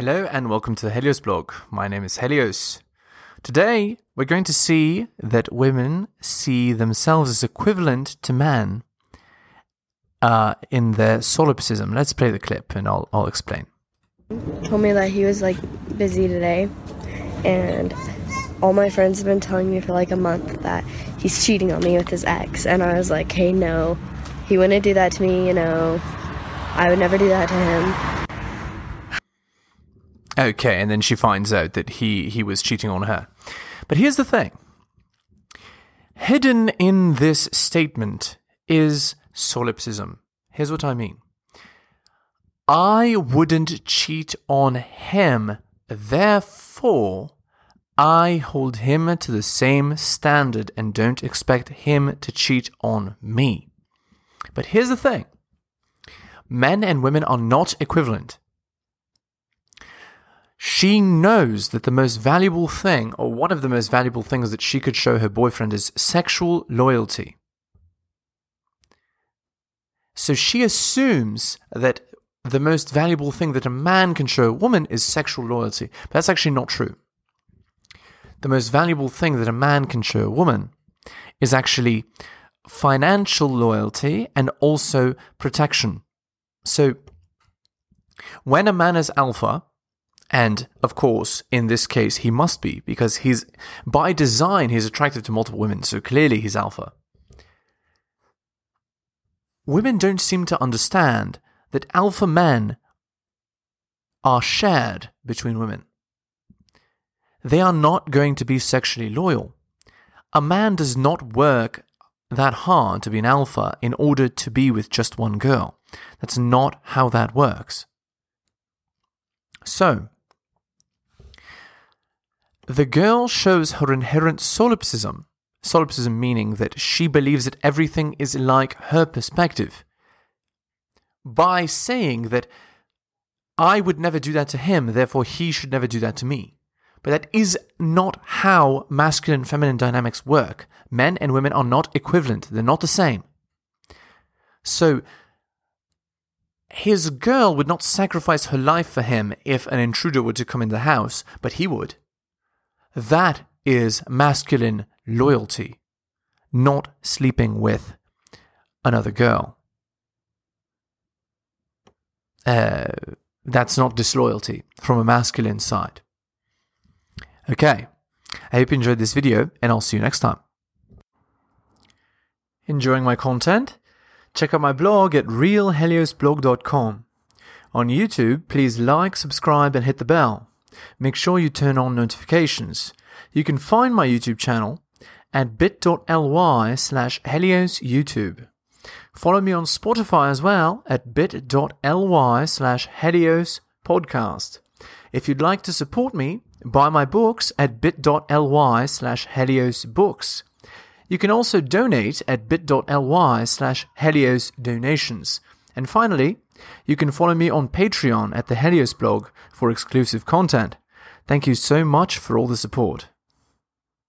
Hello and welcome to the Helios blog. My name is Helios. Today we're going to see that women see themselves as equivalent to man uh, in their solipsism. Let's play the clip and I'll, I'll explain. told me that he was like busy today and all my friends have been telling me for like a month that he's cheating on me with his ex and I was like, "Hey, no. He wouldn't do that to me, you know. I would never do that to him." Okay, and then she finds out that he, he was cheating on her. But here's the thing hidden in this statement is solipsism. Here's what I mean I wouldn't cheat on him, therefore, I hold him to the same standard and don't expect him to cheat on me. But here's the thing men and women are not equivalent. She knows that the most valuable thing, or one of the most valuable things that she could show her boyfriend, is sexual loyalty. So she assumes that the most valuable thing that a man can show a woman is sexual loyalty. But that's actually not true. The most valuable thing that a man can show a woman is actually financial loyalty and also protection. So when a man is alpha, and of course, in this case, he must be because he's by design he's attracted to multiple women, so clearly he's alpha. Women don't seem to understand that alpha men are shared between women. They are not going to be sexually loyal. A man does not work that hard to be an alpha in order to be with just one girl. That's not how that works. So, the girl shows her inherent solipsism, solipsism meaning that she believes that everything is like her perspective, by saying that I would never do that to him, therefore he should never do that to me. But that is not how masculine and feminine dynamics work. Men and women are not equivalent, they're not the same. So, his girl would not sacrifice her life for him if an intruder were to come in the house, but he would. That is masculine loyalty, not sleeping with another girl. Uh, that's not disloyalty from a masculine side. Okay, I hope you enjoyed this video, and I'll see you next time. Enjoying my content? Check out my blog at realheliosblog.com. On YouTube, please like, subscribe, and hit the bell. Make sure you turn on notifications. You can find my YouTube channel at bit.ly slash heliosyoutube. Follow me on Spotify as well at bit.ly slash helios podcast. If you'd like to support me, buy my books at bit.ly slash helios books. You can also donate at bit.ly slash helios donations. And finally, you can follow me on Patreon at the Helios blog for exclusive content. Thank you so much for all the support.